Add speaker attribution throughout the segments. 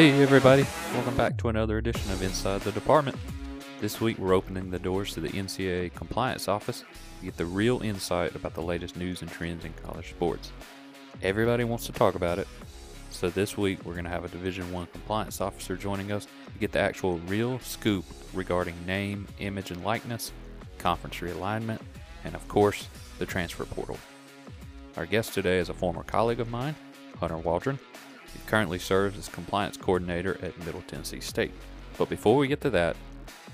Speaker 1: Hey everybody, welcome back to another edition of Inside the Department. This week we're opening the doors to the NCAA Compliance Office to get the real insight about the latest news and trends in college sports. Everybody wants to talk about it, so this week we're going to have a Division 1 compliance officer joining us to get the actual real scoop regarding name, image and likeness, conference realignment, and of course, the transfer portal. Our guest today is a former colleague of mine, Hunter Waldron. He currently serves as compliance coordinator at Middle Tennessee State. But before we get to that,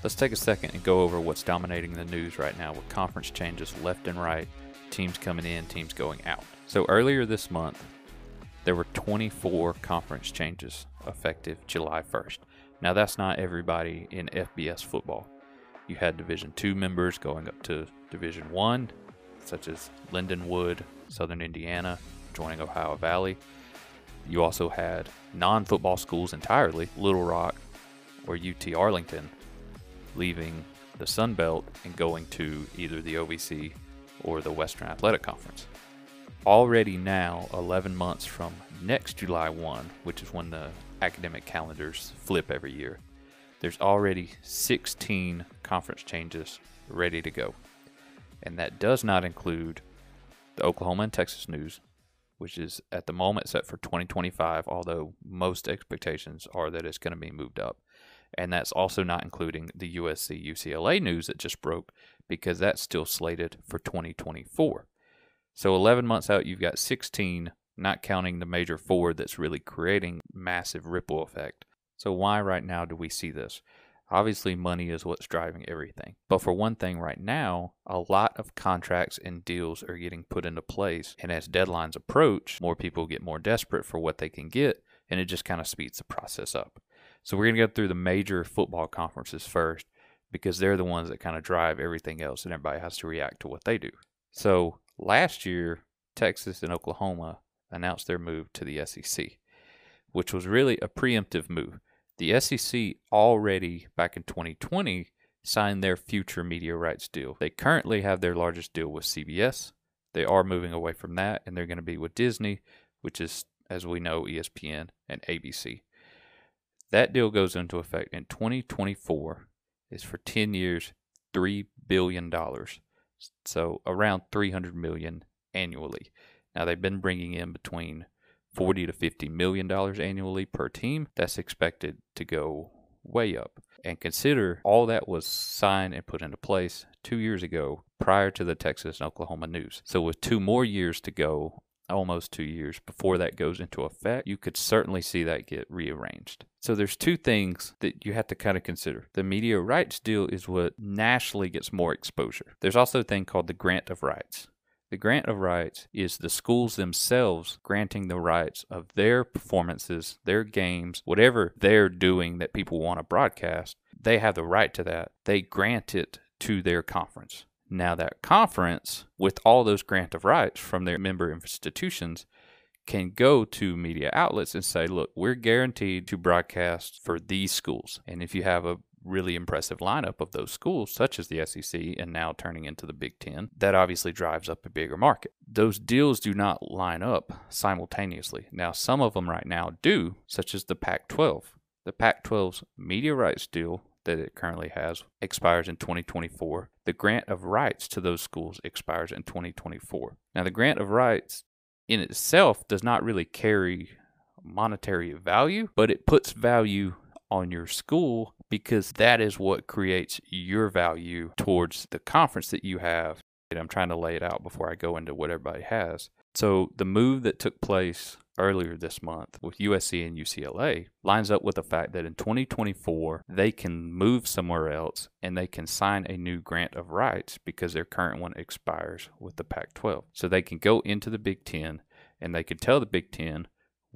Speaker 1: let's take a second and go over what's dominating the news right now with conference changes left and right, teams coming in, teams going out. So earlier this month, there were 24 conference changes effective July 1st. Now that's not everybody in FBS football. You had Division 2 members going up to Division 1, such as Lindenwood, Southern Indiana, joining Ohio Valley. You also had non football schools entirely, Little Rock or UT Arlington, leaving the Sun Belt and going to either the OVC or the Western Athletic Conference. Already now, 11 months from next July 1, which is when the academic calendars flip every year, there's already 16 conference changes ready to go. And that does not include the Oklahoma and Texas news, which is at the moment set for 2025, although most expectations are that it's going to be moved up. And that's also not including the USC UCLA news that just broke because that's still slated for 2024. So 11 months out, you've got 16, not counting the major four that's really creating massive ripple effect. So why right now do we see this? Obviously, money is what's driving everything. But for one thing, right now, a lot of contracts and deals are getting put into place. And as deadlines approach, more people get more desperate for what they can get, and it just kind of speeds the process up. So we're going to go through the major football conferences first because they're the ones that kind of drive everything else, and everybody has to react to what they do. So last year, Texas and Oklahoma announced their move to the SEC, which was really a preemptive move the SEC already back in 2020 signed their future media rights deal. They currently have their largest deal with CBS. They are moving away from that and they're going to be with Disney, which is, as we know, ESPN and ABC. That deal goes into effect in 2024. Is for 10 years, $3 billion. So around 300 million annually. Now they've been bringing in between 40 to 50 million dollars annually per team, that's expected to go way up. And consider all that was signed and put into place two years ago prior to the Texas and Oklahoma news. So, with two more years to go, almost two years before that goes into effect, you could certainly see that get rearranged. So there's two things that you have to kind of consider. The media rights deal is what nationally gets more exposure. There's also a thing called the grant of rights. The grant of rights is the schools themselves granting the rights of their performances, their games, whatever they're doing that people want to broadcast. They have the right to that. They grant it to their conference. Now, that conference, with all those grant of rights from their member institutions, can go to media outlets and say, look, we're guaranteed to broadcast for these schools. And if you have a really impressive lineup of those schools, such as the SEC and now turning into the Big Ten, that obviously drives up a bigger market. Those deals do not line up simultaneously. Now, some of them right now do, such as the Pac 12. The Pac 12's media rights deal that it currently has expires in 2024. The grant of rights to those schools expires in 2024. Now, the grant of rights in itself does not really carry monetary value, but it puts value on your school because that is what creates your value towards the conference that you have. And I'm trying to lay it out before I go into what everybody has. So the move that took place earlier this month with USC and UCLA lines up with the fact that in 2024 they can move somewhere else and they can sign a new grant of rights because their current one expires with the Pac 12. So they can go into the Big Ten and they can tell the Big Ten,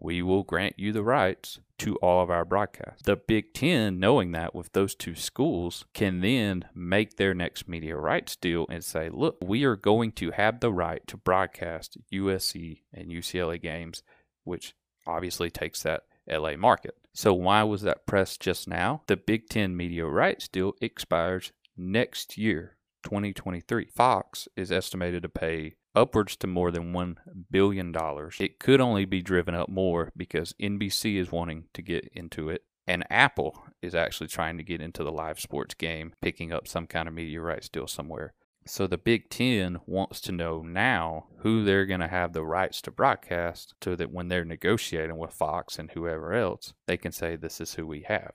Speaker 1: we will grant you the rights to all of our broadcasts. The Big Ten, knowing that with those two schools, can then make their next media rights deal and say, look, we are going to have the right to broadcast USC and UCLA games, which obviously takes that LA market. So, why was that pressed just now? The Big Ten media rights deal expires next year. 2023. Fox is estimated to pay upwards to more than $1 billion. It could only be driven up more because NBC is wanting to get into it. And Apple is actually trying to get into the live sports game, picking up some kind of media rights deal somewhere. So the Big Ten wants to know now who they're going to have the rights to broadcast so that when they're negotiating with Fox and whoever else, they can say, this is who we have.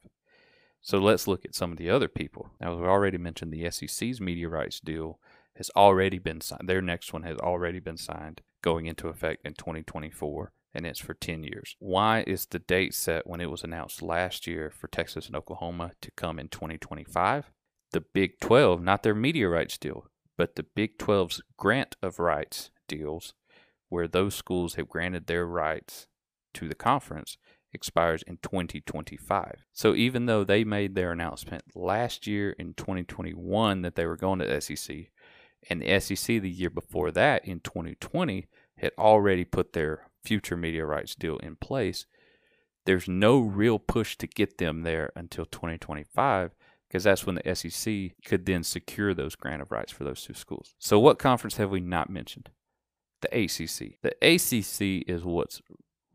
Speaker 1: So let's look at some of the other people. Now, we've already mentioned the SEC's media rights deal has already been signed. Their next one has already been signed going into effect in 2024 and it's for 10 years. Why is the date set when it was announced last year for Texas and Oklahoma to come in 2025? The Big 12, not their media rights deal, but the Big 12's grant of rights deals, where those schools have granted their rights to the conference, expires in 2025. So even though they made their announcement last year in 2021 that they were going to SEC, and the SEC the year before that in 2020 had already put their future media rights deal in place, there's no real push to get them there until 2025 because that's when the SEC could then secure those grant of rights for those two schools. So, what conference have we not mentioned? The ACC. The ACC is what's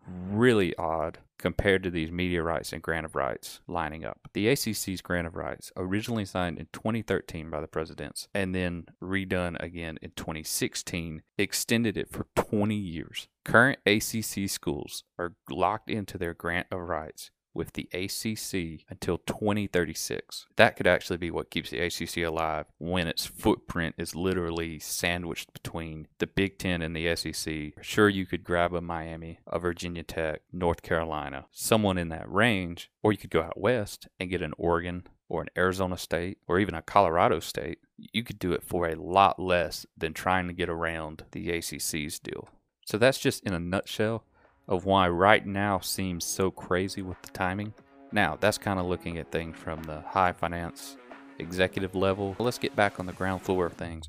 Speaker 1: really odd compared to these media rights and grant of rights lining up. The ACC's grant of rights, originally signed in 2013 by the presidents and then redone again in 2016, extended it for 20 years. Current ACC schools are locked into their grant of rights with the ACC until 2036. That could actually be what keeps the ACC alive when its footprint is literally sandwiched between the Big Ten and the SEC. Sure, you could grab a Miami, a Virginia Tech, North Carolina, someone in that range, or you could go out west and get an Oregon or an Arizona State or even a Colorado State. You could do it for a lot less than trying to get around the ACC's deal. So that's just in a nutshell of why right now seems so crazy with the timing. Now, that's kind of looking at things from the high finance executive level. Let's get back on the ground floor of things.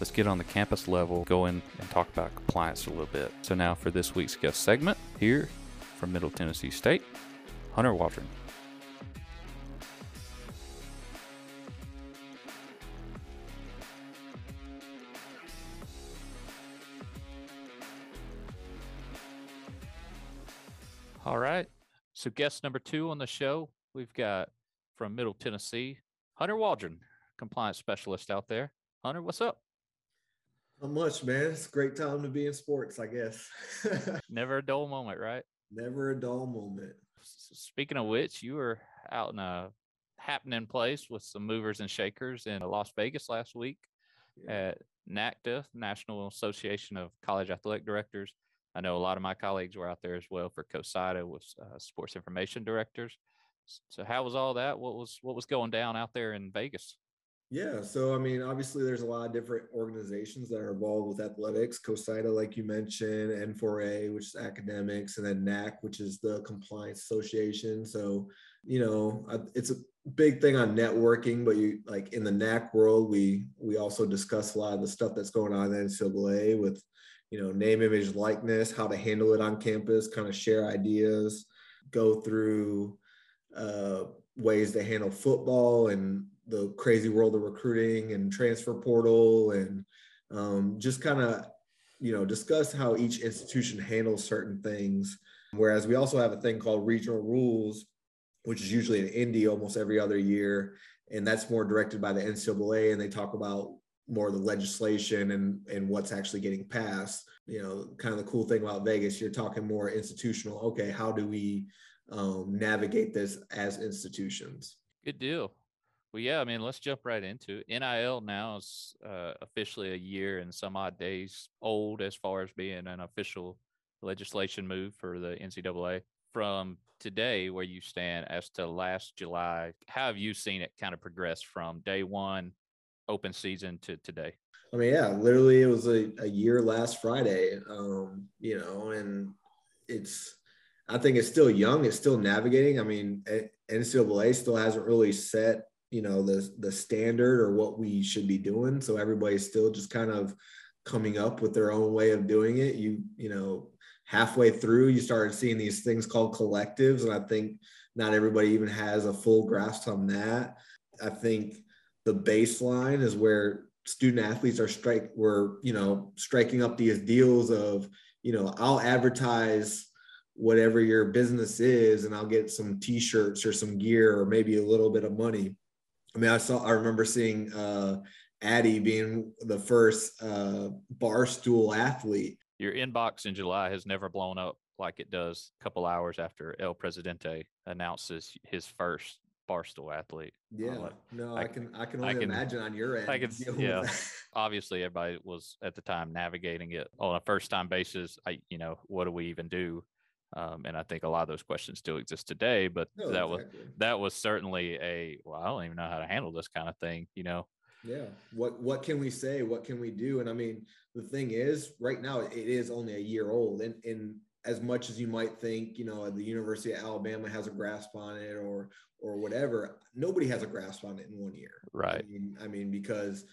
Speaker 1: Let's get on the campus level, go in and talk about compliance a little bit. So, now for this week's guest segment here from Middle Tennessee State, Hunter Waldron. All right. So guest number two on the show, we've got from Middle Tennessee, Hunter Waldron, compliance specialist out there. Hunter, what's up?
Speaker 2: Not much, man. It's a great time to be in sports, I guess.
Speaker 1: Never a dull moment, right?
Speaker 2: Never a dull moment.
Speaker 1: Speaking of which, you were out in a happening place with some movers and shakers in Las Vegas last week yeah. at NACDA, National Association of College Athletic Directors. I know a lot of my colleagues were out there as well for COSIDA with uh, sports information directors. So how was all that? What was what was going down out there in Vegas?
Speaker 2: Yeah, so I mean, obviously, there's a lot of different organizations that are involved with athletics. COSIDA, like you mentioned, N4A, which is academics, and then NAC, which is the Compliance Association. So, you know, it's a big thing on networking. But you like in the NAC world, we we also discuss a lot of the stuff that's going on in NCAA with you know, name, image, likeness, how to handle it on campus, kind of share ideas, go through uh, ways to handle football and the crazy world of recruiting and transfer portal and um, just kind of, you know, discuss how each institution handles certain things. Whereas we also have a thing called regional rules, which is usually in Indy almost every other year. And that's more directed by the NCAA. And they talk about more the legislation and and what's actually getting passed you know kind of the cool thing about vegas you're talking more institutional. Okay how do we um, navigate this as institutions?
Speaker 1: Good deal. Well yeah i mean let's jump right into it. Nil now is uh, officially a year and some odd days old as far as being an official legislation move for the ncaa from today where you stand as to last july how have you seen it kind of progress from day one open season to today?
Speaker 2: I mean, yeah, literally, it was a, a year last Friday. Um, you know, and it's, I think it's still young. It's still navigating. I mean, NCAA still hasn't really set, you know, the the standard or what we should be doing. So everybody's still just kind of coming up with their own way of doing it. You, you know, halfway through, you started seeing these things called collectives, and I think not everybody even has a full grasp on that. I think the baseline is where student athletes are strike were you know striking up these deals of you know I'll advertise whatever your business is and I'll get some t-shirts or some gear or maybe a little bit of money. I mean, I saw I remember seeing uh Addie being the first uh barstool athlete.
Speaker 1: Your inbox in July has never blown up like it does a couple hours after El Presidente announces his first barstool athlete.
Speaker 2: Yeah, like, no, I, I, can I can only I can, imagine on your end. I can,
Speaker 1: yeah. Obviously, everybody was at the time navigating it on a first time basis. I, you know, what do we even do? Um, and I think a lot of those questions still exist today. But no, that exactly. was that was certainly a well, I don't even know how to handle this kind of thing. You know.
Speaker 2: Yeah. What what can we say? What can we do? And I mean, the thing is, right now it is only a year old, and and as much as you might think, you know, the University of Alabama has a grasp on it, or or whatever, nobody has a grasp on it in one year.
Speaker 1: Right.
Speaker 2: I mean, I mean because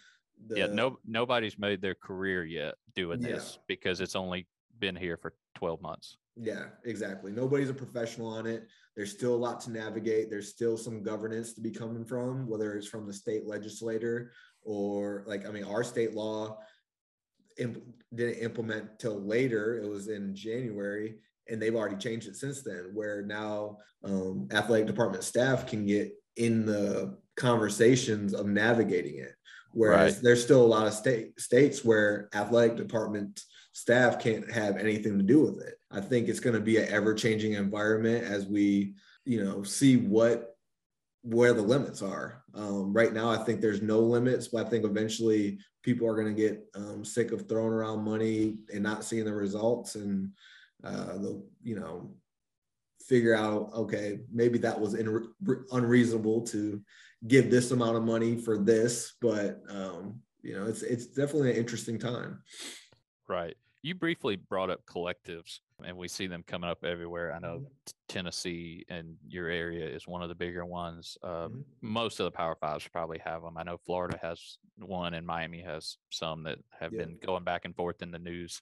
Speaker 1: the, yeah, no nobody's made their career yet doing yeah. this because it's only been here for 12 months.
Speaker 2: Yeah, exactly. Nobody's a professional on it. There's still a lot to navigate. There's still some governance to be coming from, whether it's from the state legislator or like, I mean, our state law imp- didn't implement till later. It was in January, and they've already changed it since then. Where now um, athletic department staff can get in the conversations of navigating it. Whereas right. there's still a lot of state states where athletic department staff can't have anything to do with it. I think it's going to be an ever changing environment as we, you know, see what where the limits are. Um, right now, I think there's no limits, but I think eventually people are going to get um, sick of throwing around money and not seeing the results, and uh, they'll, you know, figure out, okay, maybe that was in, unreasonable to give this amount of money for this, but um, you know, it's it's definitely an interesting time.
Speaker 1: Right. You briefly brought up collectives, and we see them coming up everywhere. I know mm-hmm. Tennessee and your area is one of the bigger ones. Uh, mm-hmm. Most of the Power Fives probably have them. I know Florida has one, and Miami has some that have yeah. been going back and forth in the news.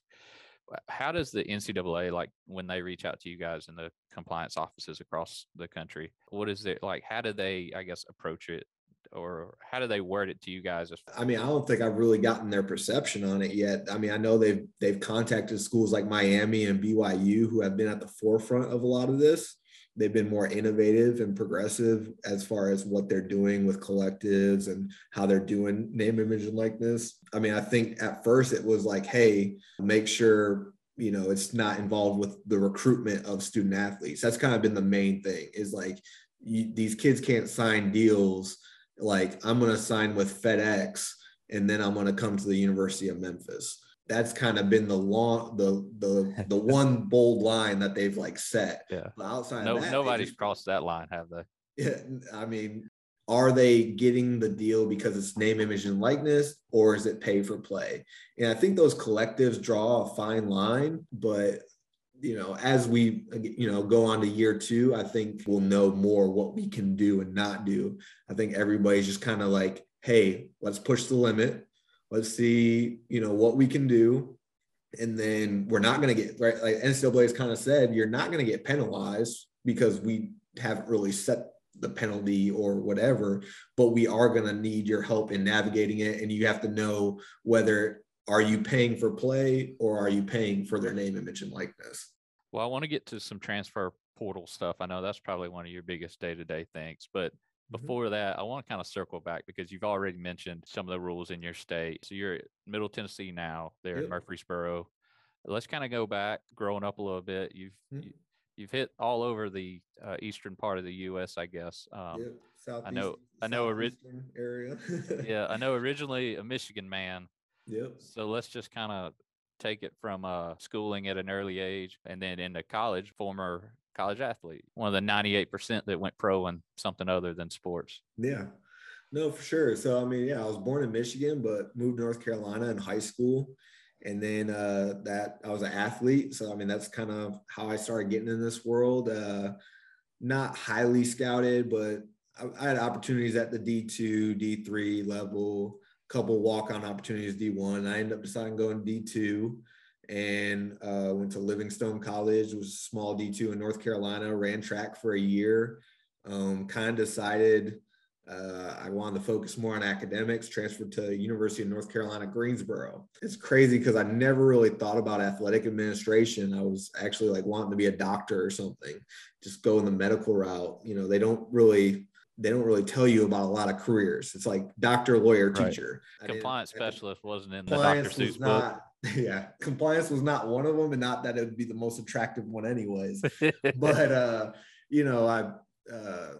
Speaker 1: How does the NCAA like when they reach out to you guys in the compliance offices across the country? What is it like? How do they, I guess, approach it or how do they word it to you guys?
Speaker 2: I mean, I don't think I've really gotten their perception on it yet. I mean, I know they've they've contacted schools like Miami and BYU who have been at the forefront of a lot of this. They've been more innovative and progressive as far as what they're doing with collectives and how they're doing name, image, and likeness. I mean, I think at first it was like, hey, make sure you know it's not involved with the recruitment of student athletes. That's kind of been the main thing. Is like you, these kids can't sign deals like I'm going to sign with FedEx and then I'm going to come to the University of Memphis. That's kind of been the long, the the the one bold line that they've like set.
Speaker 1: Yeah. But outside no, that, nobody's just, crossed that line, have they?
Speaker 2: Yeah. I mean, are they getting the deal because it's name, image, and likeness, or is it pay for play? And I think those collectives draw a fine line, but you know, as we, you know, go on to year two, I think we'll know more what we can do and not do. I think everybody's just kind of like, hey, let's push the limit. Let's see, you know, what we can do. And then we're not going to get, right? Like NCAA has kind of said, you're not going to get penalized because we haven't really set the penalty or whatever, but we are going to need your help in navigating it. And you have to know whether are you paying for play or are you paying for their name, image, and likeness?
Speaker 1: Well, I want to get to some transfer portal stuff. I know that's probably one of your biggest day to day things, but mm-hmm. before that, I want to kind of circle back because you've already mentioned some of the rules in your state. So you're at Middle Tennessee now, there yep. in Murfreesboro. Let's kind of go back, growing up a little bit. You've mm-hmm. you, you've hit all over the uh, eastern part of the U.S. I guess. Um,
Speaker 2: yep. Southeast,
Speaker 1: I know. I know. Ori-
Speaker 2: area.
Speaker 1: yeah, I know. Originally a Michigan man,
Speaker 2: Yep.
Speaker 1: So let's just kind of take it from uh, schooling at an early age and then into college, former college athlete, one of the 98% that went pro in something other than sports.
Speaker 2: Yeah. No, for sure. So, I mean, yeah, I was born in Michigan, but moved to North Carolina in high school. And then uh, that I was an athlete. So, I mean, that's kind of how I started getting in this world. Uh, not highly scouted, but I, I had opportunities at the D2, D3 level couple walk-on opportunities D1. I ended up deciding going D2 and uh, went to Livingstone College, was a small D2 in North Carolina, ran track for a year. Um, kind of decided uh, I wanted to focus more on academics, transferred to University of North Carolina, Greensboro. It's crazy because I never really thought about athletic administration. I was actually like wanting to be a doctor or something, just go in the medical route. You know, they don't really they don't really tell you about a lot of careers. It's like doctor, lawyer, teacher.
Speaker 1: Right. Compliance specialist wasn't in the Dr. Seuss book.
Speaker 2: Yeah, compliance was not one of them, and not that it would be the most attractive one, anyways. but uh, you know, I uh,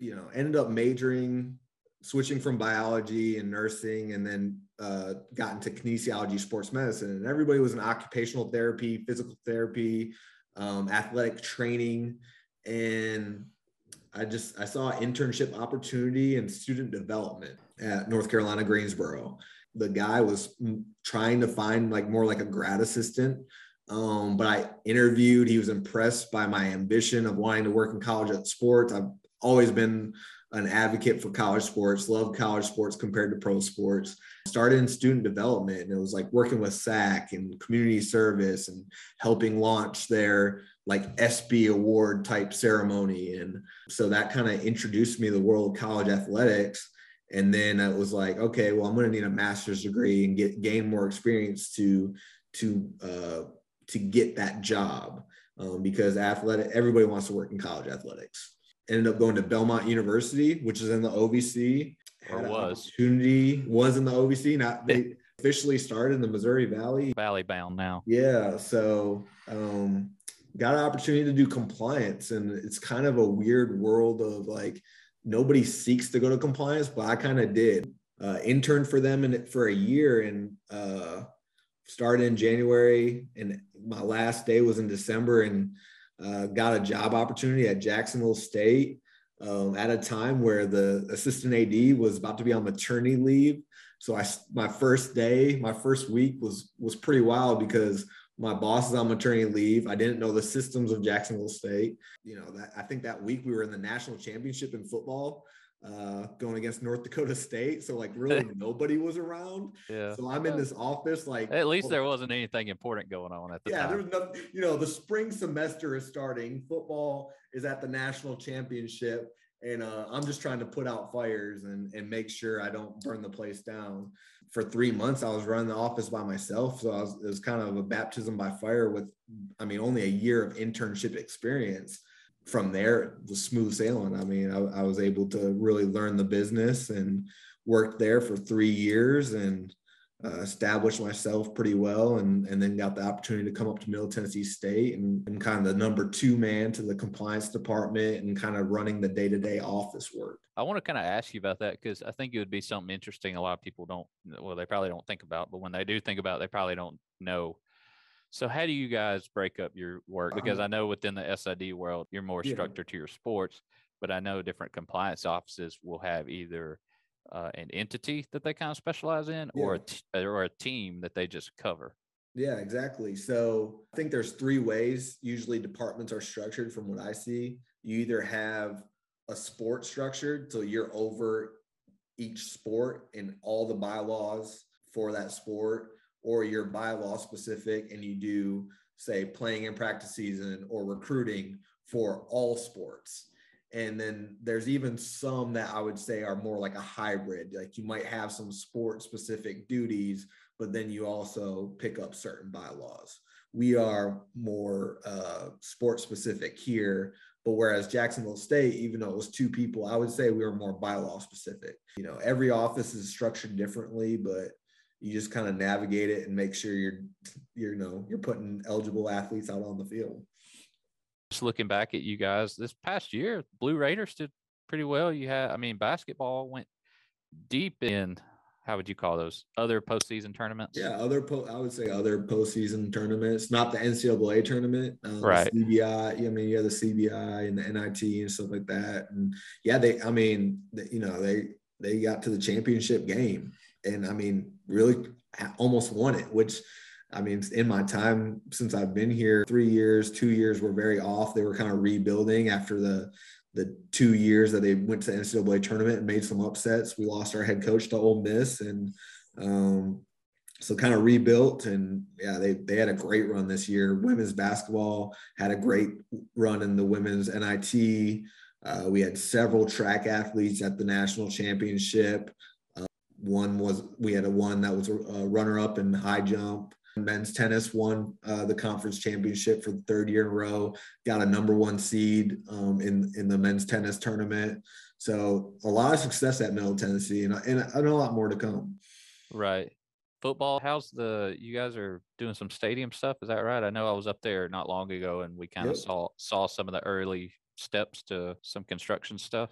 Speaker 2: you know ended up majoring, switching from biology and nursing, and then uh, got into kinesiology, sports medicine, and everybody was in occupational therapy, physical therapy, um, athletic training, and I just I saw internship opportunity and student development at North Carolina Greensboro. The guy was trying to find like more like a grad assistant. Um, but I interviewed, he was impressed by my ambition of wanting to work in college at sports. I've always been an advocate for college sports, love college sports compared to pro sports. Started in student development and it was like working with SAC and community service and helping launch their like ESPY award type ceremony. And so that kind of introduced me to the world of college athletics. And then it was like, okay, well, I'm going to need a master's degree and get gain more experience to to uh, to get that job um, because athletic everybody wants to work in college athletics. Ended up going to Belmont University, which is in the OVC.
Speaker 1: Or was
Speaker 2: opportunity was in the OVC. Not they officially started in the Missouri Valley.
Speaker 1: Valley bound now.
Speaker 2: Yeah, so um, got an opportunity to do compliance and it's kind of a weird world of like nobody seeks to go to compliance but i kind of did. Uh, interned for them in, for a year and uh, started in january and my last day was in december and uh, got a job opportunity at jacksonville state um, at a time where the assistant ad was about to be on maternity leave. So i my first day my first week was was pretty wild because my boss is on maternity leave. I didn't know the systems of Jacksonville State. You know, that I think that week we were in the national championship in football, uh, going against North Dakota State. So like really nobody was around.
Speaker 1: Yeah.
Speaker 2: So I'm in this office like
Speaker 1: at least oh, there wasn't anything important going on at the
Speaker 2: yeah,
Speaker 1: time.
Speaker 2: there was nothing, you know, the spring semester is starting. Football is at the national championship. And uh, I'm just trying to put out fires and, and make sure I don't burn the place down for three months I was running the office by myself. So was, it was kind of a baptism by fire with, I mean, only a year of internship experience. From there, it was smooth sailing. I mean, I, I was able to really learn the business and worked there for three years and uh, established myself pretty well and, and then got the opportunity to come up to Middle Tennessee State and, and kind of the number two man to the compliance department and kind of running the day-to-day office work.
Speaker 1: I want to kind of ask you about that because I think it would be something interesting. A lot of people don't, well, they probably don't think about, but when they do think about it, they probably don't know. So how do you guys break up your work? Because um, I know within the SID world, you're more yeah. structured to your sports, but I know different compliance offices will have either uh, an entity that they kind of specialize in yeah. or a t- or a team that they just cover?
Speaker 2: Yeah exactly. So i think there's three ways usually departments are structured from what i see. You either have a sport structured so you're over each sport and all the bylaws for that sport or you're bylaw specific and you do say playing in practice season or recruiting for all sports and then there's even some that i would say are more like a hybrid like you might have some sport specific duties but then you also pick up certain bylaws. We are more uh, sport specific here but whereas jacksonville state even though it was two people i would say we were more bylaw specific you know every office is structured differently but you just kind of navigate it and make sure you're you're you know you're putting eligible athletes out on the field
Speaker 1: just looking back at you guys this past year, Blue Raiders did pretty well. You had, I mean, basketball went deep in how would you call those other postseason tournaments?
Speaker 2: Yeah, other po- I would say other postseason tournaments, not the NCAA tournament,
Speaker 1: um, right?
Speaker 2: CBI. I mean, yeah, the CBI and the NIT and stuff like that. And yeah, they, I mean, you know, they they got to the championship game, and I mean, really almost won it, which I mean, in my time since I've been here, three years, two years were very off. They were kind of rebuilding after the the two years that they went to the NCAA tournament and made some upsets. We lost our head coach to Ole Miss, and um, so kind of rebuilt. And yeah, they they had a great run this year. Women's basketball had a great run in the women's NIT. Uh, we had several track athletes at the national championship. Uh, one was we had a one that was a, runner up in high jump. Men's tennis won uh, the conference championship for the third year in a row. Got a number one seed um, in in the men's tennis tournament. So a lot of success at Middle Tennessee, and, and, and a lot more to come.
Speaker 1: Right. Football. How's the? You guys are doing some stadium stuff. Is that right? I know I was up there not long ago, and we kind of yep. saw saw some of the early steps to some construction stuff.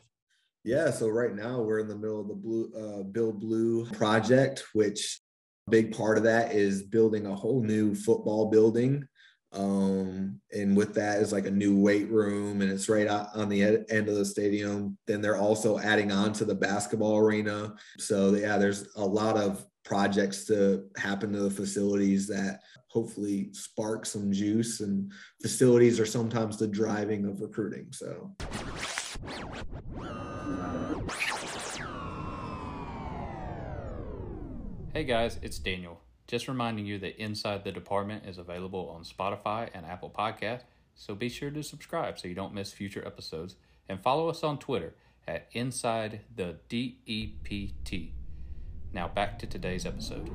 Speaker 2: Yeah, so right now we're in the middle of the blue uh, Build Blue project, which big part of that is building a whole new football building. Um, and with that is like a new weight room and it's right on the end of the stadium. Then they're also adding on to the basketball arena. So yeah there's a lot of projects to happen to the facilities that hopefully spark some juice and facilities are sometimes the driving of recruiting so
Speaker 1: Hey guys, it's Daniel. Just reminding you that Inside the Department is available on Spotify and Apple Podcasts, so be sure to subscribe so you don't miss future episodes and follow us on Twitter at Inside the DEPT. Now back to today's episode.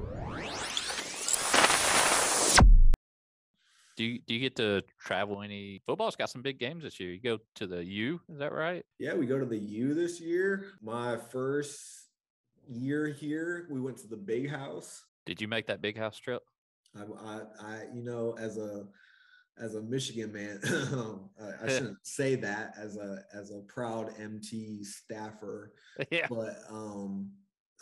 Speaker 1: Do you, do you get to travel any? Football's got some big games this year. You go to the U, is that right?
Speaker 2: Yeah, we go to the U this year. My first year here, we went to the big house.
Speaker 1: Did you make that big house trip?
Speaker 2: I, I, I you know, as a as a Michigan man, I shouldn't say that as a as a proud MT staffer. Yeah. But um,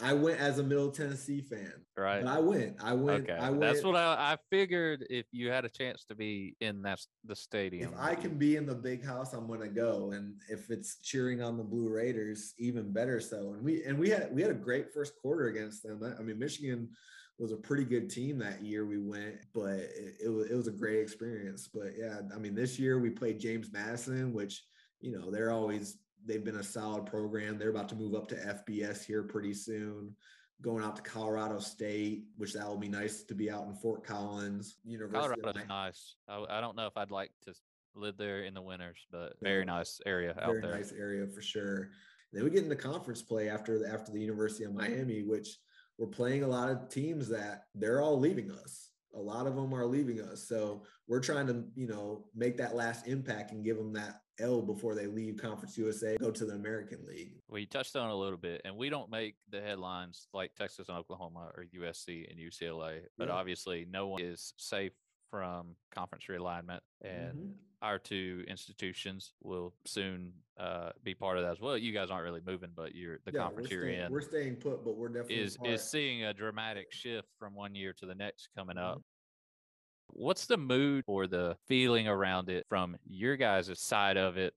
Speaker 2: I went as a Middle Tennessee fan.
Speaker 1: Right.
Speaker 2: But I went. I went.
Speaker 1: Okay.
Speaker 2: I went.
Speaker 1: That's what I, I figured. If you had a chance to be in that the stadium,
Speaker 2: if I can be in the big house, I'm gonna go. And if it's cheering on the Blue Raiders, even better so. And we and we had we had a great first quarter against them. I mean, Michigan was a pretty good team that year we went, but it, it was it was a great experience. But yeah, I mean, this year we played James Madison, which you know they're always they've been a solid program. They're about to move up to FBS here pretty soon. Going out to Colorado State, which that will be nice to be out in Fort Collins
Speaker 1: University. Colorado's nice. I, I don't know if I'd like to live there in the winters, but very nice area out
Speaker 2: very
Speaker 1: there.
Speaker 2: nice area for sure. Then we get into conference play after the, after the University of Miami, which we're playing a lot of teams that they're all leaving us. A lot of them are leaving us. So we're trying to, you know, make that last impact and give them that L before they leave Conference USA, go to the American League.
Speaker 1: We touched on a little bit, and we don't make the headlines like Texas and Oklahoma or USC and UCLA, but yeah. obviously no one is safe from conference realignment and mm-hmm. our two institutions will soon uh, be part of that as well. You guys aren't really moving, but you're the yeah, conference
Speaker 2: you're
Speaker 1: staying,
Speaker 2: in. We're staying put, but we're definitely
Speaker 1: is part. is seeing a dramatic shift from one year to the next coming mm-hmm. up. What's the mood or the feeling around it from your guys' side of it,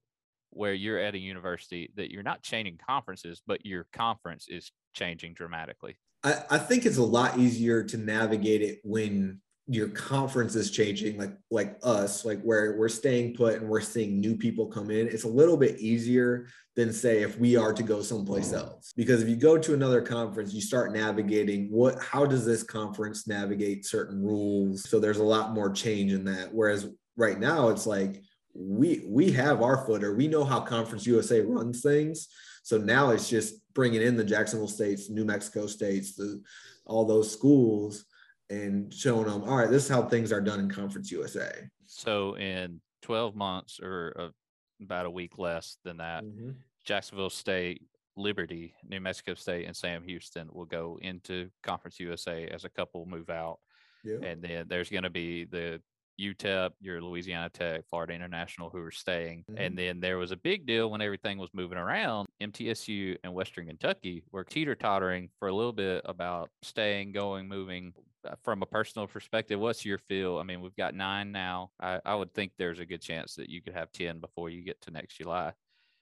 Speaker 1: where you're at a university that you're not changing conferences, but your conference is changing dramatically?
Speaker 2: I, I think it's a lot easier to navigate it when your conference is changing like like us like where we're staying put and we're seeing new people come in it's a little bit easier than say if we are to go someplace else. Because if you go to another conference you start navigating what how does this conference navigate certain rules? So there's a lot more change in that. Whereas right now it's like we we have our footer. We know how conference usa runs things. So now it's just bringing in the jacksonville states new mexico states the all those schools and showing them, all right, this is how things are done in Conference USA.
Speaker 1: So in 12 months or uh, about a week less than that, mm-hmm. Jacksonville State, Liberty, New Mexico State, and Sam Houston will go into Conference USA as a couple move out. Yeah. And then there's going to be the UTEP, your Louisiana Tech, Florida International, who are staying. Mm-hmm. And then there was a big deal when everything was moving around. MTSU and Western Kentucky were teeter tottering for a little bit about staying, going, moving. Uh, from a personal perspective, what's your feel? I mean, we've got nine now. I, I would think there's a good chance that you could have 10 before you get to next July.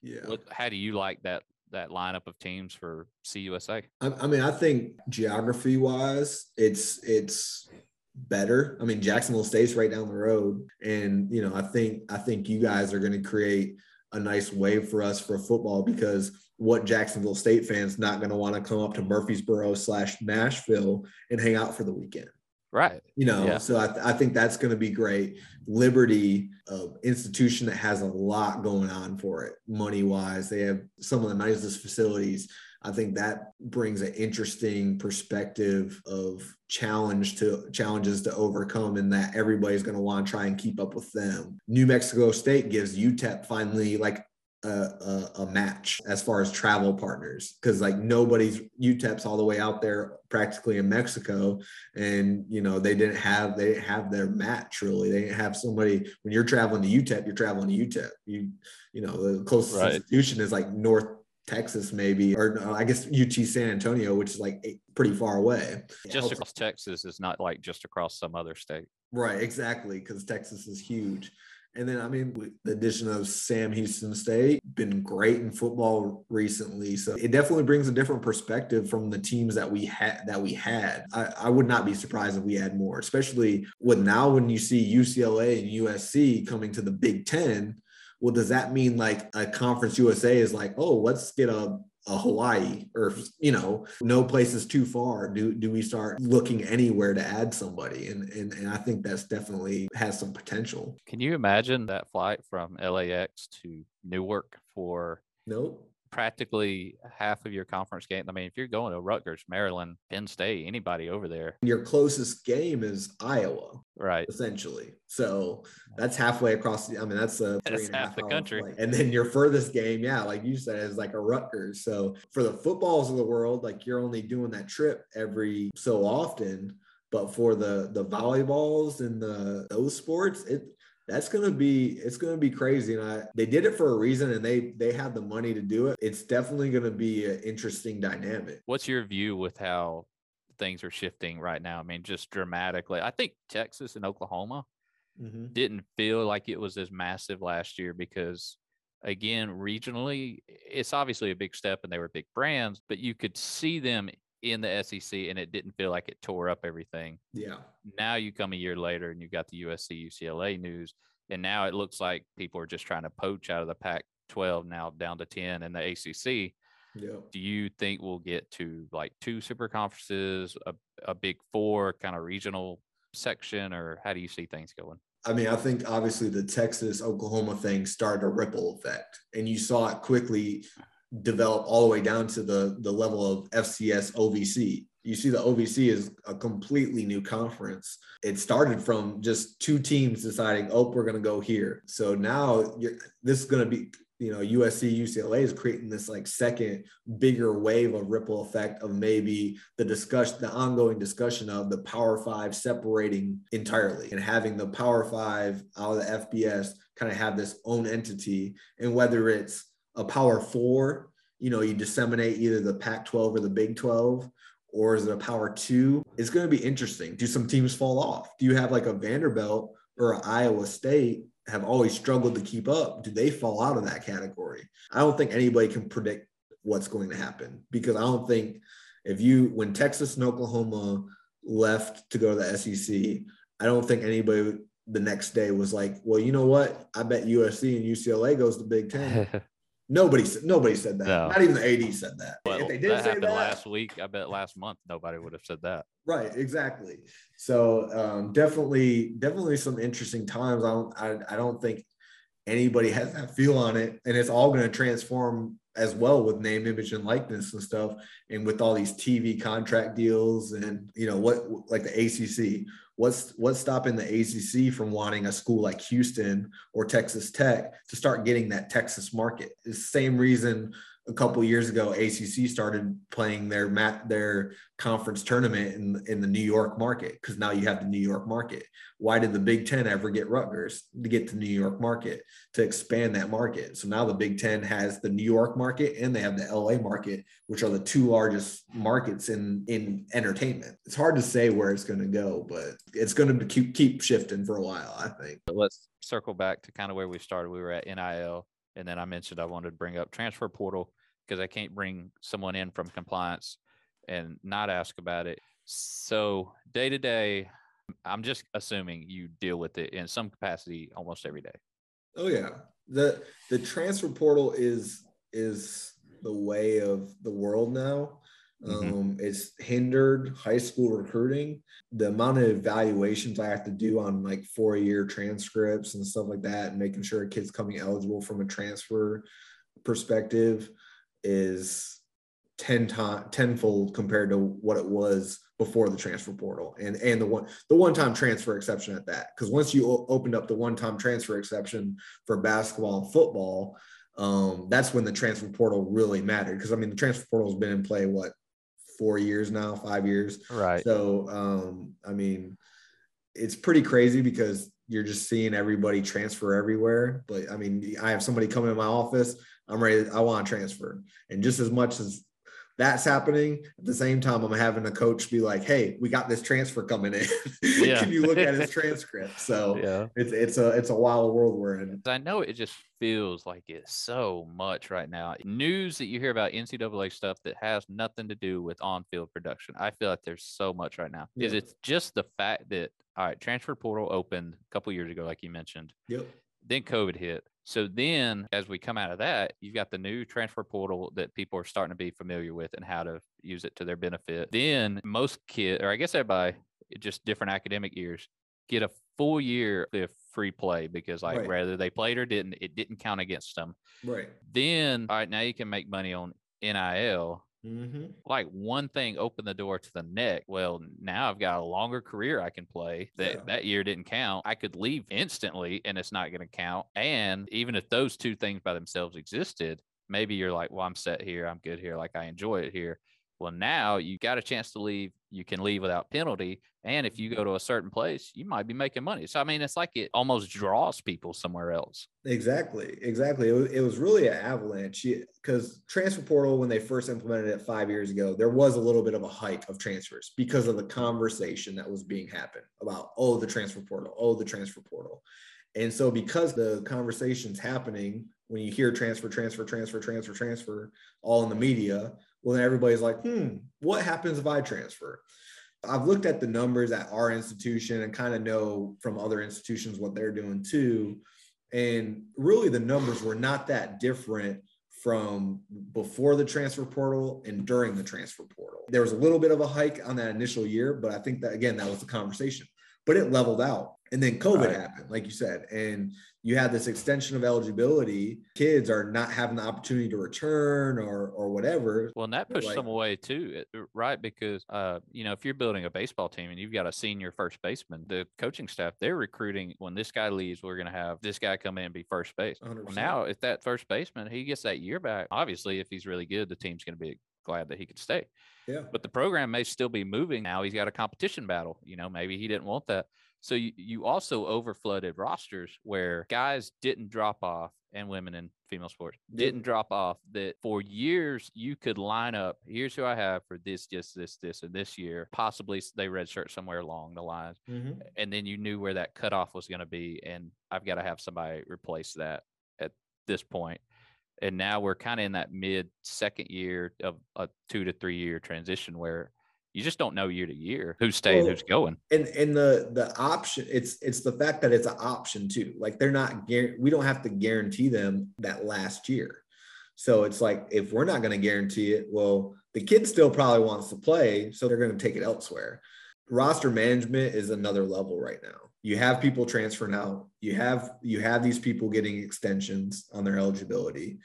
Speaker 2: Yeah.
Speaker 1: What, how do you like that that lineup of teams for CUSA?
Speaker 2: I, I mean, I think geography wise, it's it's better. I mean, Jacksonville State's right down the road, and you know, I think I think you guys are going to create a nice wave for us for football because what Jacksonville State fans not going to want to come up to Murfreesboro slash Nashville and hang out for the weekend.
Speaker 1: Right.
Speaker 2: You know,
Speaker 1: Yeah.
Speaker 2: so I, th- I think that's going to be great. Liberty, uh, institution that has a lot going on for it, money wise. They have some of the nicest facilities. I think that brings an interesting perspective of challenge to challenges to overcome, and that everybody's going to want to try and keep up with them. New Mexico State gives UTEP finally like a, a, a match as far as travel partners because like nobody's UTEP's all the way out there practically in Mexico and you know they didn't have they didn't have their match really they didn't have somebody when you're traveling to UTEP you're traveling to UTEP you you know the closest
Speaker 1: Right.
Speaker 2: institution is like North Texas maybe or no, I guess UT San Antonio which is like pretty far away
Speaker 1: Just across Texas is not like just across some other state.
Speaker 2: Right, exactly, because Texas is huge. And then, I mean, with the addition of Sam Houston State, been great in football recently. So it definitely brings a different perspective from the teams that we had. That we had, I, I would not be surprised if we had more, especially with now when you see UCLA and USC coming to the Big Ten. Well, does that mean like a Conference USA is like, oh, let's get a a Hawaii or you know no place is too far. Do do we start looking anywhere to add somebody? And and, and I think that's definitely has some potential.
Speaker 1: Can you imagine that flight from LAX to Newark for
Speaker 2: nope
Speaker 1: practically half of your conference game? I mean, if you're going to Rutgers, Maryland, Penn State, anybody over there,
Speaker 2: your closest game is Iowa
Speaker 1: right?
Speaker 2: essentially so that's halfway across the, I mean that's a
Speaker 1: That's
Speaker 2: and
Speaker 1: half
Speaker 2: half
Speaker 1: the country.
Speaker 2: flight. and then your furthest game yeah like you said is like a Rutgers so for the footballs of the world like you're only doing that trip every so often but for the the volleyballs and the those sports it that's gonna be it's gonna be crazy and i they did it for a reason and they they have the money to do it it's definitely gonna be an interesting dynamic
Speaker 1: What's your view with how things are shifting right now? I mean, just dramatically. I think Texas and Oklahoma mm-hmm. didn't feel like it was as massive last year because again regionally it's obviously a big step and they were big brands but you could see them in the SEC and it didn't feel like it tore up everything.
Speaker 2: Yeah.
Speaker 1: Now you come a year later and you've got the USC UCLA news and now it looks like people are just trying to poach out of the Pac 12 now down to 10 and the ACC
Speaker 2: yeah
Speaker 1: do you think we'll get to like two super conferences a, a big four kind of regional section or how do you see things going?
Speaker 2: I mean, I think obviously the Texas Oklahoma thing started a ripple effect, and you saw it quickly develop all the way down to the the level of FCS OVC. You see, the OVC is a completely new conference. It started from just two teams deciding, oh, we're going to go here. So now this is going to be, you know, USC, UCLA is creating this like second bigger wave of ripple effect of maybe the discussion, the ongoing discussion of the Power Five separating entirely and having the Power Five out of the FBS kind of have this own entity. And whether it's a Power Four, you know, you disseminate either the Pac 12 or the Big 12, or is it a Power Two? It's going to be interesting. Do some teams fall off? Do you have like a Vanderbilt or Iowa State? Have always struggled to keep up. Do they fall out of that category? I don't think anybody can predict what's going to happen because I don't think if you when Texas and Oklahoma left to go to the SEC, I don't think anybody the next day was like, well, you know what? I bet USC and UCLA goes to Big Ten. Nobody said nobody said that.
Speaker 1: No.
Speaker 2: Not even the AD said that.
Speaker 1: well,
Speaker 2: if they did
Speaker 1: that
Speaker 2: say
Speaker 1: happened
Speaker 2: that,
Speaker 1: last week i bet last month nobody would have said that
Speaker 2: right, exactly. So um, definitely, definitely some interesting times. I don't, I, I don't think anybody has that feel on it, and it's all going to transform as well with name, image, and likeness and stuff, and with all these TV contract deals, and you know what, like the ACC. What's what's stopping the ACC from wanting a school like Houston or Texas Tech to start getting that Texas market? The same reason a couple years ago ACC started playing their mat their conference tournament in in the New York market because now you have the New York market. Why did the Big Ten ever get Rutgers to get to New York market to expand that market? So now the Big Ten has the New York market and they have the LA market, which are the two largest markets in in entertainment. It's hard to say where it's going to go, but it's going to keep keep shifting for a while. I think.
Speaker 1: But let's circle back to kind of where we started. We were at NIL, and then I mentioned I wanted to bring up transfer portal because I can't bring someone in from compliance and not ask about it. So day to day, I'm just assuming you deal with it in some capacity almost every day.
Speaker 2: Oh yeah. The the transfer portal is is the way of the world now. Mm-hmm. Um, it's hindered high school recruiting. The amount of evaluations I have to do on like four year transcripts and stuff like that, and making sure a kid's coming eligible from a transfer perspective is 10 time tenfold compared to what it was before the transfer portal and and the one the one time transfer exception at that because once you o- opened up the one time transfer exception for basketball and football um, that's when the transfer portal really mattered because i mean the transfer portal has been in play what four years now five years.
Speaker 1: Right.
Speaker 2: So um, i mean it's pretty crazy because you're just seeing everybody transfer everywhere. But i mean i have somebody come in my office i'm ready i want to transfer. And just as much as that's happening. At the same time i'm having a coach be like hey we got this transfer coming in. Yeah. can you look at his transcript? So yeah. it's it's a it's a wild world we're in.
Speaker 1: I know it just feels like it's so much right now. News that you hear about ncaa stuff that has nothing to do with on-field production i feel like there's so much right now. Yeah. is it's just the fact that all right transfer portal opened a couple years ago like you mentioned.
Speaker 2: Yep.
Speaker 1: Then covid hit so then, as we come out of that, you've got the new transfer portal that people are starting to be familiar with and how to use it to their benefit. Then most kids, or I guess everybody, just different academic years, get a full year of free play because like right. whether they played or didn't, it didn't count against them.
Speaker 2: Right.
Speaker 1: Then, all right, now you can make money on NIL
Speaker 2: Mm-hmm.
Speaker 1: Like one thing opened the door to the next. Well, now I've got a longer career I can play. That yeah. that year didn't count. I could leave instantly, and it's not going to count. And even if those two things by themselves existed, maybe you're like, well, I'm set here. I'm good here. Like I enjoy it here. Well, now you got a chance to leave. You can leave without penalty. And if you go to a certain place, you might be making money. So, I mean, it's like it almost draws people somewhere else.
Speaker 2: Exactly. Exactly. It was, it was really an avalanche because transfer portal, when they first implemented it five years ago, there was a little bit of a hike of transfers because of the conversation that was being happened about, oh, the transfer portal, oh, the transfer portal. And so, because the conversation's happening, when you hear transfer, transfer, transfer, transfer, transfer, all in the media, well, then everybody's like, hmm, what happens if I transfer? I've looked at the numbers at our institution and kind of know from other institutions what they're doing too. And really, the numbers were not that different from before the transfer portal and during the transfer portal. There was a little bit of a hike on that initial year, but I think that again, that was the conversation, but it leveled out. And then COVID right. happened, like you said, and you had this extension of eligibility. Kids are not having the opportunity to return or or whatever.
Speaker 1: Well, and that pushed like, some away too, right? Because uh, you know, if you're building a baseball team and you've got a senior first baseman, the coaching staff they're recruiting. When this guy leaves, we're going to have this guy come in and be first base. Well, now, if that first baseman he gets that year back, obviously, if he's really good, the team's going to be glad that he could stay.
Speaker 2: Yeah.
Speaker 1: But the program may still be moving now. He's got a competition battle. You know, maybe he didn't want that. So you, you also overflooded rosters where guys didn't drop off and women in female sports didn't drop off that for years you could line up here's who i have for this this this this and this year possibly they redshirt somewhere along the lines
Speaker 2: mm-hmm.
Speaker 1: and then you knew where that cutoff was going to be and i've got to have somebody replace that at this point and now we're kind of in that mid second year of a two to three year transition where you just don't know year to year who's staying, well, who's going.
Speaker 2: And and the the option, it's it's the fact that it's an option too. Like they're not we don't have to guarantee them that last year. So it's like if we're not going to guarantee it, well, the kid still probably wants to play, so they're going to take it elsewhere. Roster management is another level right now. You have people transferring out. You have you have these people getting extensions on their eligibility,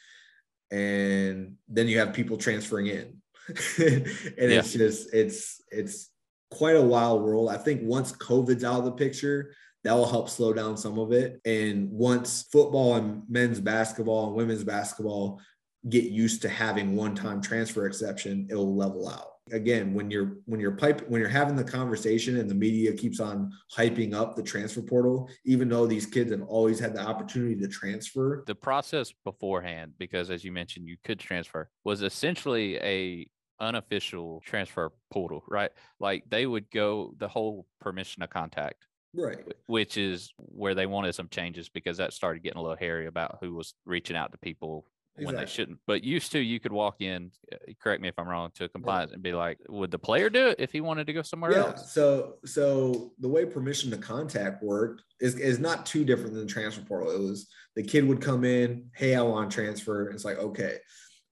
Speaker 2: and then you have people transferring in and yeah. it's just it's it's quite a wild world. I think once COVID's out of the picture, that will help slow down some of it. And once football and men's basketball and women's basketball get used to having one-time transfer exception, it'll level out. Again, when you're when you're pipe when you're having the conversation and the media keeps on hyping up the transfer portal, even though these kids have always had the opportunity to transfer.
Speaker 1: The process beforehand, because as you mentioned, you could transfer, was essentially a unofficial transfer portal, right? Like they would go the whole permission to contact,
Speaker 2: right?
Speaker 1: Which is where they wanted some changes because that started getting a little hairy about who was reaching out to people when exactly. they shouldn't. But used to, you could walk in, uh, correct me if I'm wrong, to a compliance yeah. and be like, would the player do it if he wanted to go somewhere yeah. else?
Speaker 2: So, so the way permission to contact worked is, is not too different than the transfer portal. It was the kid would come in, hey, I want to transfer. It's like, okay,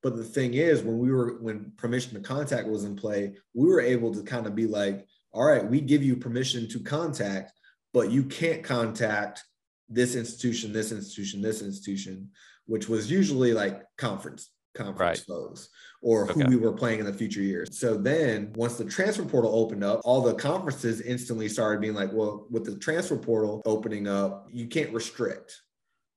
Speaker 2: But the thing is, when we were when permission to contact was in play, we were able to kind of be like, all right, we give you permission to contact, but you can't contact this institution, this institution, this institution, which was usually like conference conference right. foes or who okay. we were playing in the future years. So then once the transfer portal opened up, all the conferences instantly started being like, well, with the transfer portal opening up, you can't restrict.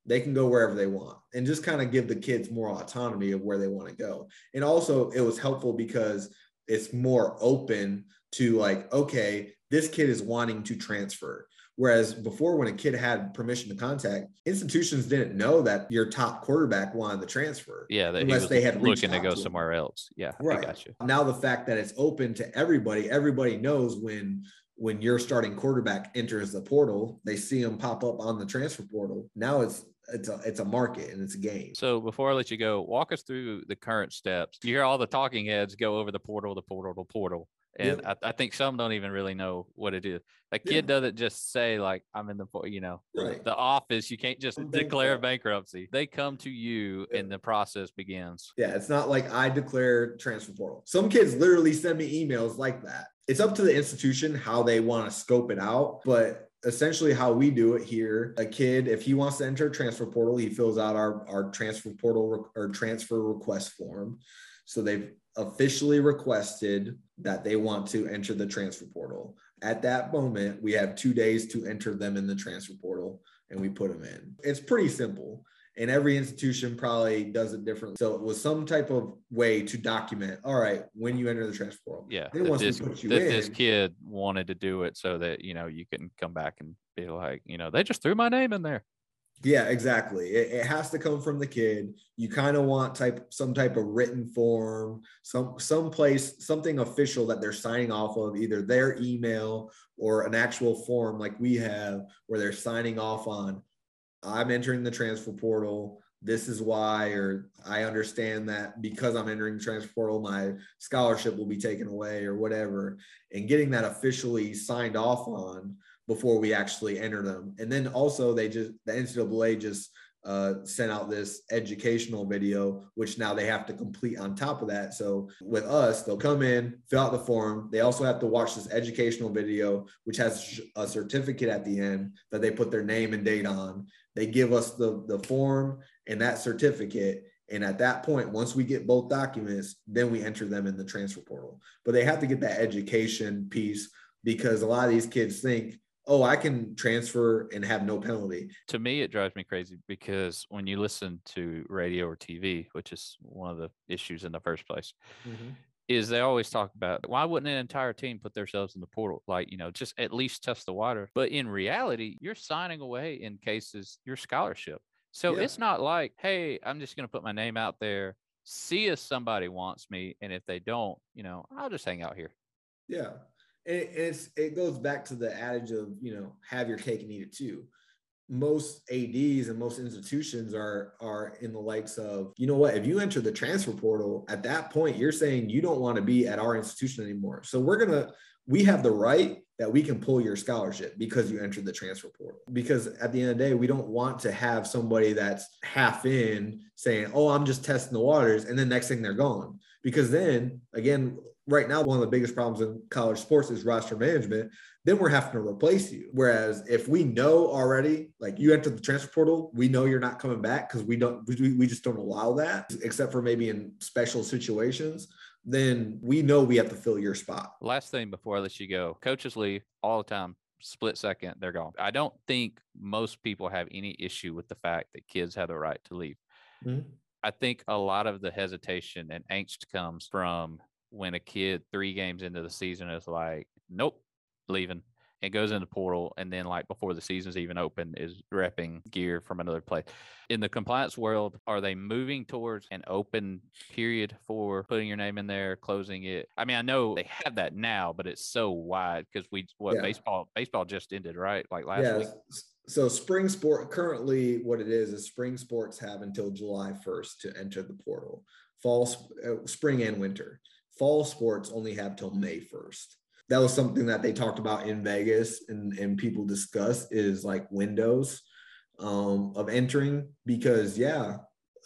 Speaker 2: They can go wherever they want and just kind of give the kids more autonomy of where they want to go. And also it was helpful because it's more open to like, okay, this kid is wanting to transfer. Whereas before, when a kid had permission to contact, institutions didn't know that your top quarterback wanted the transfer.
Speaker 1: Yeah, unless they had looking to go to somewhere else. Yeah,
Speaker 2: right. I got you. Now the fact that it's open to everybody, everybody knows when when your starting quarterback enters the portal, they see him pop up on the transfer portal. Now it's it's a it's a market and it's a game.
Speaker 1: So before I let you go, walk us through the current steps. You hear all the talking heads go over the portal, the portal, the portal and yep. I, I, think some don't even really know what it is. A kid yeah. doesn't just say like I'm in the you know right. the office. You can't just declare bankruptcy. They come to you, yeah. and the process begins.
Speaker 2: Yeah, it's not like I declare transfer portal. Some kids literally send me emails like that. It's up to the institution how they want to scope it out, but essentially how we do it here a kid if he wants to enter transfer portal he fills out our, our transfer portal or transfer request form so they've officially requested that they want to enter the transfer portal. At that moment, we have two days to enter them in the transfer portal and we put them in. It's pretty simple. And every institution probably does it differently. So it was some type of way to document, all right, when you enter the transfer portal.
Speaker 1: Yeah. Once this, put you in, this kid wanted to do it so that, you know, you can come back and be like, you know, they just threw my name in there.
Speaker 2: Yeah, exactly. It, it, has to come from the kid. You kind of want type some type of written form, some some place, something official that they're signing off of, either their email or an actual form like we have where they're signing off on I'm entering the transfer portal. This is why, or I understand that because I'm entering the transfer portal, my scholarship will be taken away or whatever. And getting that officially signed off on before we actually enter them. And then also they just the NCAA just uh, sent out this educational video, which now they have to complete on top of that. So with us, they'll come in, fill out the form. They also have to watch this educational video, which has a certificate at the end that they put their name and date on. They give us the, the form and that certificate. And at that point, once we get both documents, then we enter them in the transfer portal. But they have to get that education piece because a lot of these kids think oh, I can transfer and have no penalty.
Speaker 1: To me, it drives me crazy because when you listen to radio or TV, which is one of the issues in the first place, mm-hmm. is they always talk about why wouldn't an entire team put themselves in the portal? Like, you know, just at least test the water. But in reality, you're signing away in cases your scholarship. So yeah. it's not like, hey, I'm just going to put my name out there, see if somebody wants me. And if they don't, you know, I'll just hang out here.
Speaker 2: Yeah and it's it goes back to the adage of you know have your cake and eat it too most ads and most institutions are are in the likes of you know what if you enter the transfer portal at that point you're saying you don't want to be at our institution anymore so we're gonna we have the right that we can pull your scholarship because you entered the transfer portal. Because at the end of the day, we don't want to have somebody that's half in saying, Oh, I'm just testing the waters. And then next thing they're gone. Because then again, right now one of the biggest problems in college sports is roster management then we're having to replace you. Whereas if we know already like you enter the transfer portal we know you're not coming back because we don't we, we just don't allow that except for maybe in special situations then we know we have to fill your spot.
Speaker 1: Last thing before i let you go coaches leave all the time split second they're gone. I don't think most people have any issue with the fact that kids have the right to leave. Mm-hmm. I think a lot of the hesitation and angst comes from when a kid three games into the season is like, nope, leaving. And goes in the portal and then like before the season's even open is repping gear from another place. In the compliance world are they moving towards an open period for putting your name in there closing it? I mean i know they have that now but it's so wide because we what yeah. baseball baseball just ended right? Like last yeah. week?
Speaker 2: so spring sport currently what it is is spring sports have until july 1st to enter the portal. Fall uh, spring and winter fall sports only have till May 1st. That was something that they talked about in Vegas and, and people discuss is like windows um, of entering because, yeah,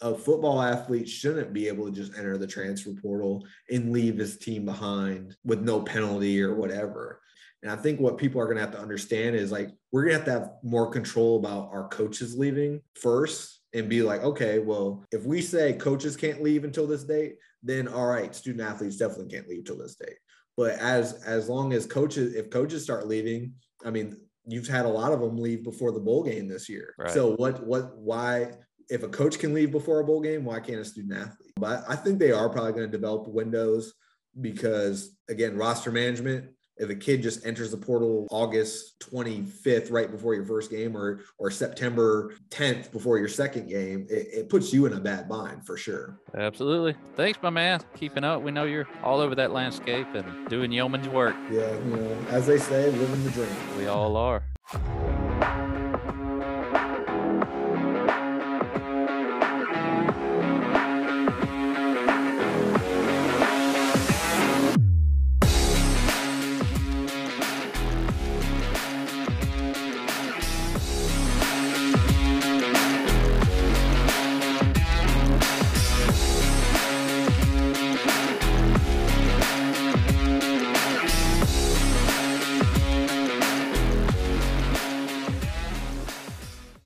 Speaker 2: a football athlete shouldn't be able to just enter the transfer portal and leave his team behind with no penalty or whatever. And I think what people are going to have to understand is like we're going to have to have more control about our coaches leaving first and be like, okay, well, if we say coaches can't leave until this date, then all right, student athletes definitely can't leave till this date. But as as long as coaches, if coaches start leaving, I mean, you've had a lot of them leave before the bowl game this year. Right. So what what why if a coach can leave before a bowl game, why can't a student athlete? But I think they are probably going to develop windows because again, roster management if a kid just enters the portal August 25th, right before your first game, or or September 10th before your second game, it, it, puts you in a bad bind for sure.
Speaker 1: Absolutely. Thanks, my man. Keeping up. We know you're all over that landscape and doing yeoman's work.
Speaker 2: Yeah, you know, as they say, living the dream.
Speaker 1: We all are.